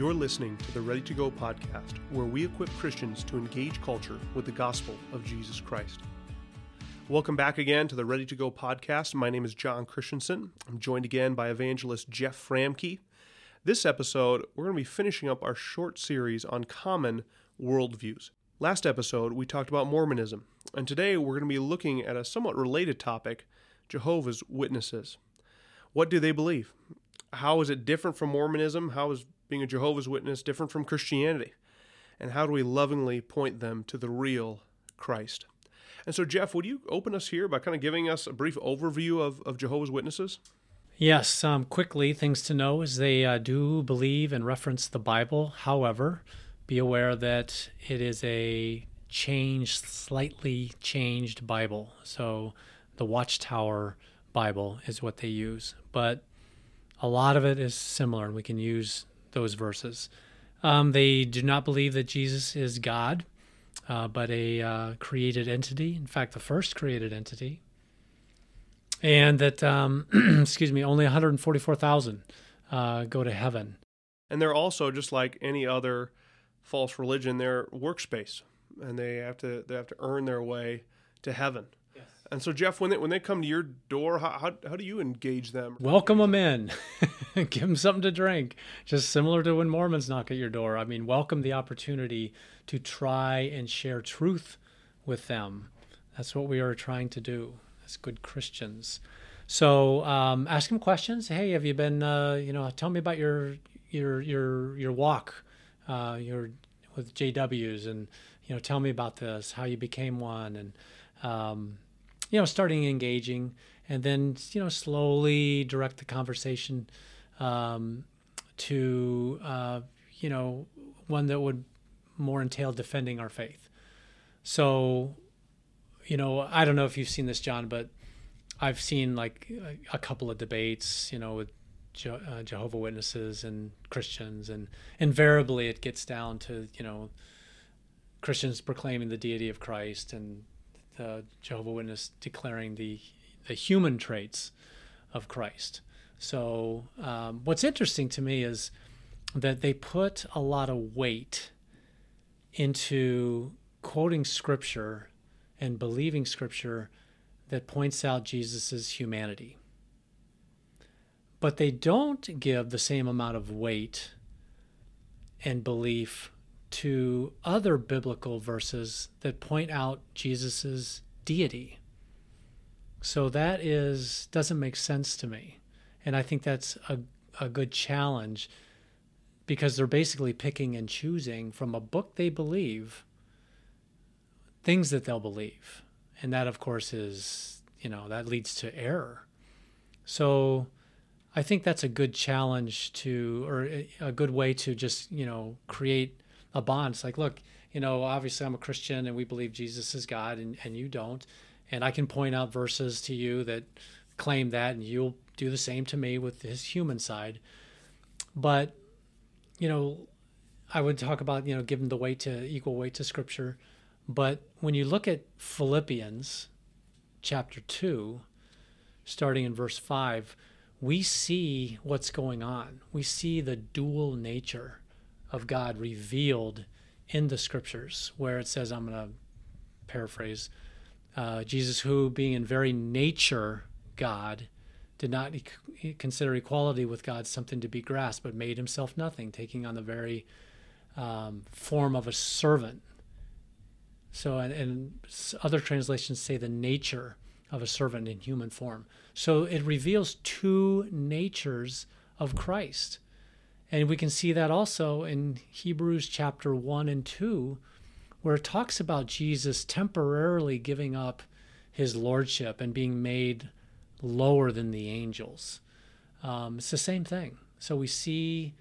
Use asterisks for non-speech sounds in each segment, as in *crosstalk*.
You're listening to the Ready to Go podcast, where we equip Christians to engage culture with the gospel of Jesus Christ. Welcome back again to the Ready to Go podcast. My name is John Christensen. I'm joined again by evangelist Jeff Framke. This episode, we're going to be finishing up our short series on common worldviews. Last episode, we talked about Mormonism, and today we're going to be looking at a somewhat related topic Jehovah's Witnesses. What do they believe? How is it different from Mormonism? How is being a Jehovah's Witness different from Christianity? And how do we lovingly point them to the real Christ? And so, Jeff, would you open us here by kind of giving us a brief overview of, of Jehovah's Witnesses? Yes, um, quickly, things to know is they uh, do believe and reference the Bible. However, be aware that it is a changed, slightly changed Bible. So the Watchtower Bible is what they use. But a lot of it is similar, and we can use those verses. Um, they do not believe that Jesus is God, uh, but a uh, created entity. In fact, the first created entity and that um, *clears throat* excuse me, only 144,000 uh, go to heaven. And they're also just like any other false religion. They're works-based, and they have to they have to earn their way to heaven. And so, Jeff, when they when they come to your door, how how, how do you engage them? Welcome them in, *laughs* give them something to drink. Just similar to when Mormons knock at your door. I mean, welcome the opportunity to try and share truth with them. That's what we are trying to do as good Christians. So um, ask them questions. Hey, have you been? Uh, you know, tell me about your your your your walk, uh, your with JWs, and you know, tell me about this, how you became one, and um, you know, starting engaging, and then you know, slowly direct the conversation um, to uh, you know one that would more entail defending our faith. So you know, I don't know if you've seen this, John, but I've seen like a, couple of debates, you know, with Je- uh, Jehovah Witnesses and Christians, and invariably it gets down to you know Christians proclaiming the deity of Christ and the Jehovah Witness declaring the the human traits of Christ. So um, what's interesting to me is that they put a lot of weight into quoting scripture and believing scripture that points out Jesus' humanity. But they don't give the same amount of weight and belief to other biblical verses that point out Jesus' deity. So that is doesn't make sense to me. And I think that's a, a good challenge because they're basically picking and choosing from a book they believe things that they'll believe. And that, of course, is, you know, that leads to error. So I think that's a good challenge to, or a good way to just, you know, create a bond. It's like, look, you know, obviously I'm a Christian and we believe Jesus is God and, and you don't. And I can point out verses to you that claim that, and you'll do the same to me with his human side. But, you know, I would talk about, you know, giving the weight to equal weight to scripture but when you look at Philippians chapter 2, starting in verse 5, we see what's going on. We see the dual nature of God revealed in the scriptures, where it says, I'm going to paraphrase uh, Jesus, who, being in very nature God, did not e- consider equality with God something to be grasped, but made himself nothing, taking on the very um, form of a servant, so, and, and other translations say the nature of a servant in human form. So it reveals two natures of Christ. And we can see that also in Hebrews chapter 1 and 2, where it talks about Jesus temporarily giving up his lordship and being made lower than the angels. Um, it's the same thing. So we see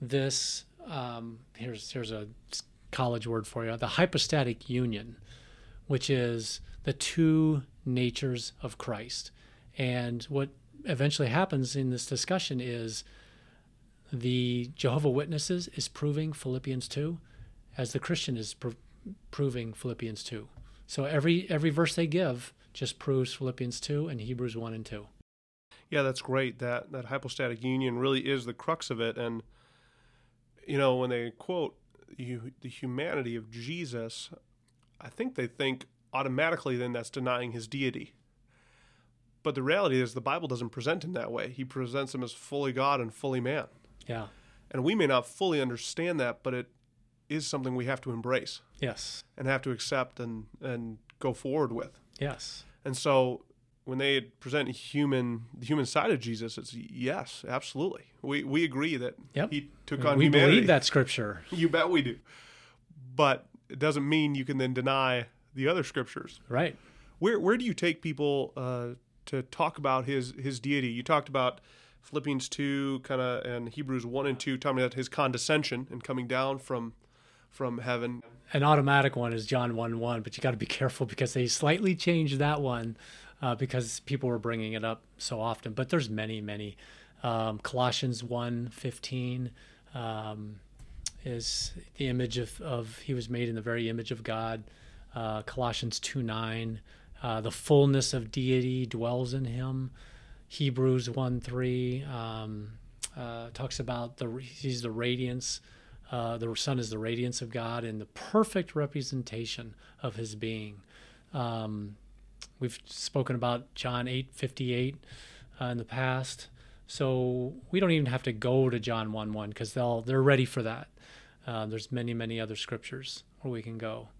this. Um, here's here's a college word for you the hypostatic union, which is the two natures of Christ. And what eventually happens in this discussion is the Jehovah Witnesses is proving Philippians 2 as the Christian is pr- proving Philippians 2. So every every verse they give just proves Philippians 2 and Hebrews 1 and 2. Yeah, that's great. That that hypostatic union really is the crux of it and you know, when they quote you, the humanity of Jesus, I think they think automatically then that's denying his deity. But the reality is the Bible doesn't present him that way. He presents him as fully God and fully man. Yeah. And we may not fully understand that, but it is something we have to embrace. Yes. And have to accept and and go forward with. Yes. And so when they present human the human side of Jesus, it's yes, absolutely. We we agree that yep. he took on we humanity. We believe that scripture. *laughs* You bet we do. But it doesn't mean you can then deny the other scriptures. Right. Where where do you take people uh, to talk about his his deity? You talked about Philippians two, kind of, and Hebrews one and two, talking about his condescension and coming down from from heaven. An automatic one is John one one, but you got to be careful because they slightly changed that one uh, because people were bringing it up so often. But there's many, many. Um, Colossians 1 15 um, is the image of, of, he was made in the very image of God. Uh, Colossians 2 9, uh, the fullness of deity dwells in him. Hebrews 1 3 um, uh, talks about the he's the radiance. Uh, the Son is the radiance of God and the perfect representation of His being. Um, We've spoken about John 8 58 uh, in the past. So we don't even have to go to John 1 1 because they'll they're ready for that. Uh, there's many, many other scriptures where we can go.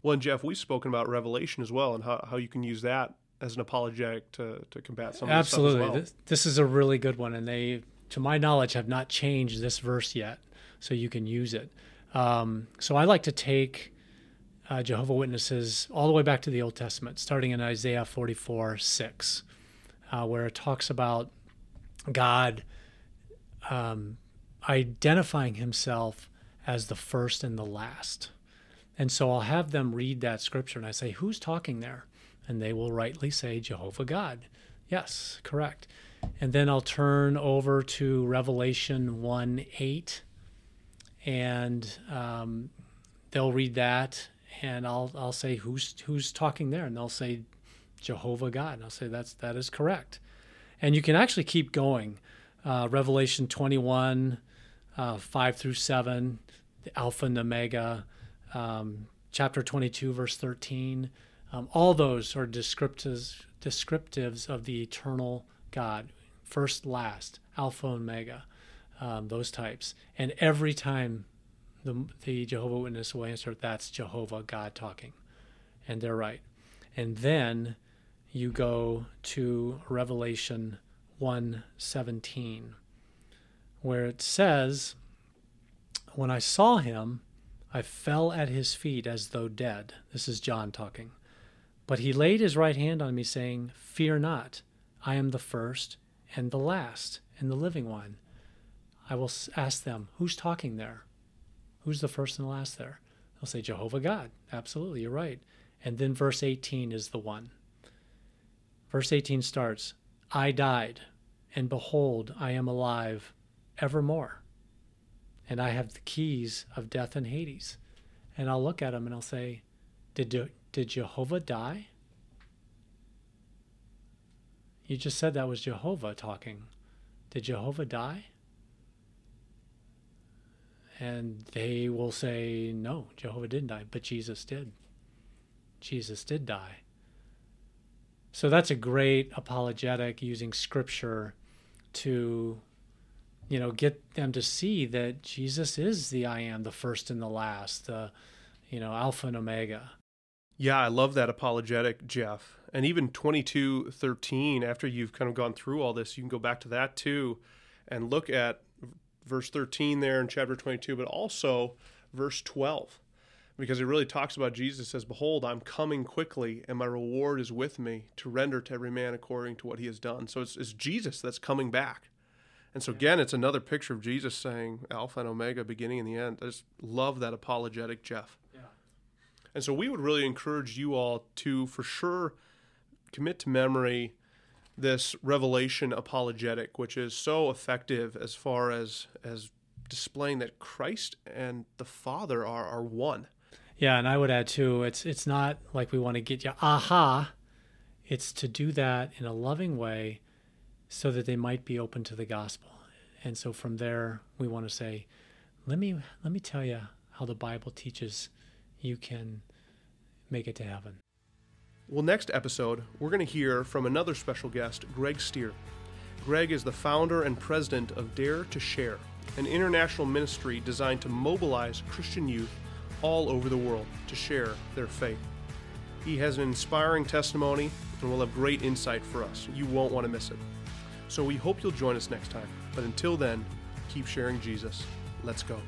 Well, and Jeff, we've spoken about Revelation as well and how, how you can use that as an apologetic to, to combat some Absolutely. Well. This, this is a really good one. And they, to my knowledge, have not changed this verse yet. So you can use it. Um, so I like to take uh, Jehovah Witnesses all the way back to the Old Testament, starting in Isaiah 44 6, uh, where it talks about God um, identifying himself as the first and the last. And so I'll have them read that scripture and I say, Who's talking there? And they will rightly say, Jehovah God. Yes, correct. And then I'll turn over to Revelation 1 8, and um, they'll read that and I'll I'll say who's who's talking there, and they'll say Jehovah God, and I'll say that's that is correct, and you can actually keep going. Uh, Revelation 21, uh, five through seven, the Alpha and Omega, um, chapter 22, verse 13. Um, all those are descriptives descriptives of the eternal God, first, last, Alpha, and Omega, um, those types, and every time the, the Jehovah Witness will answer, that's Jehovah God talking. And they're right. And then you go to Revelation 1:17 where it says when I saw him I fell at his feet as though dead this is John talking but he laid his right hand on me saying fear not I am the first and the last and the living one I will ask them who's talking there Who's the first and the last there? They'll say Jehovah God. Absolutely, you're right. And then verse 18 is the one. Verse 18 starts I died, and behold, I am alive evermore. And I have the keys of death and Hades. And I'll look at him and I'll say, Did, did Jehovah die? You just said that was Jehovah talking. Did Jehovah die? And they will say, no, Jehovah didn't die, but Jesus did. Jesus did die. So that's a great apologetic using scripture to, you know, get them to see that Jesus is the I am, the first and the last, the, you know, Alpha and Omega. Yeah, I love that apologetic, Jeff. And even 2213, after you've kind of gone through all this, you can go back to that too and look at verse 13 there in chapter 22, but also verse 12, because it really talks about Jesus says, Behold, I'm coming quickly, and my reward is with me to render to every man according to what he has done. So it's, it's Jesus that's coming back. And so, again, it's another picture of Jesus saying Alpha and Omega, beginning and the end. I just love that apologetic, Jeff. And so, we would really encourage you all to, for sure, commit to memory this revelation apologetic, which is so effective as far as as displaying that Christ and the Father are are one. Yeah, and I would add too, it's it's not like we want to get you aha. It's to do that in a loving way so that they might be open to the gospel. And so from there we want to say, let me let me tell you how the Bible teaches you can make it to heaven. Well, next episode, we're going to hear from another special guest, Greg Stier. Greg is the founder and president of Dare to Share, an international ministry designed to mobilize Christian youth all over the world to share their faith. He has an inspiring testimony and will have great insight for us. You won't want to miss it. So we hope you'll join us next time. But until then, keep sharing Jesus. Let's go.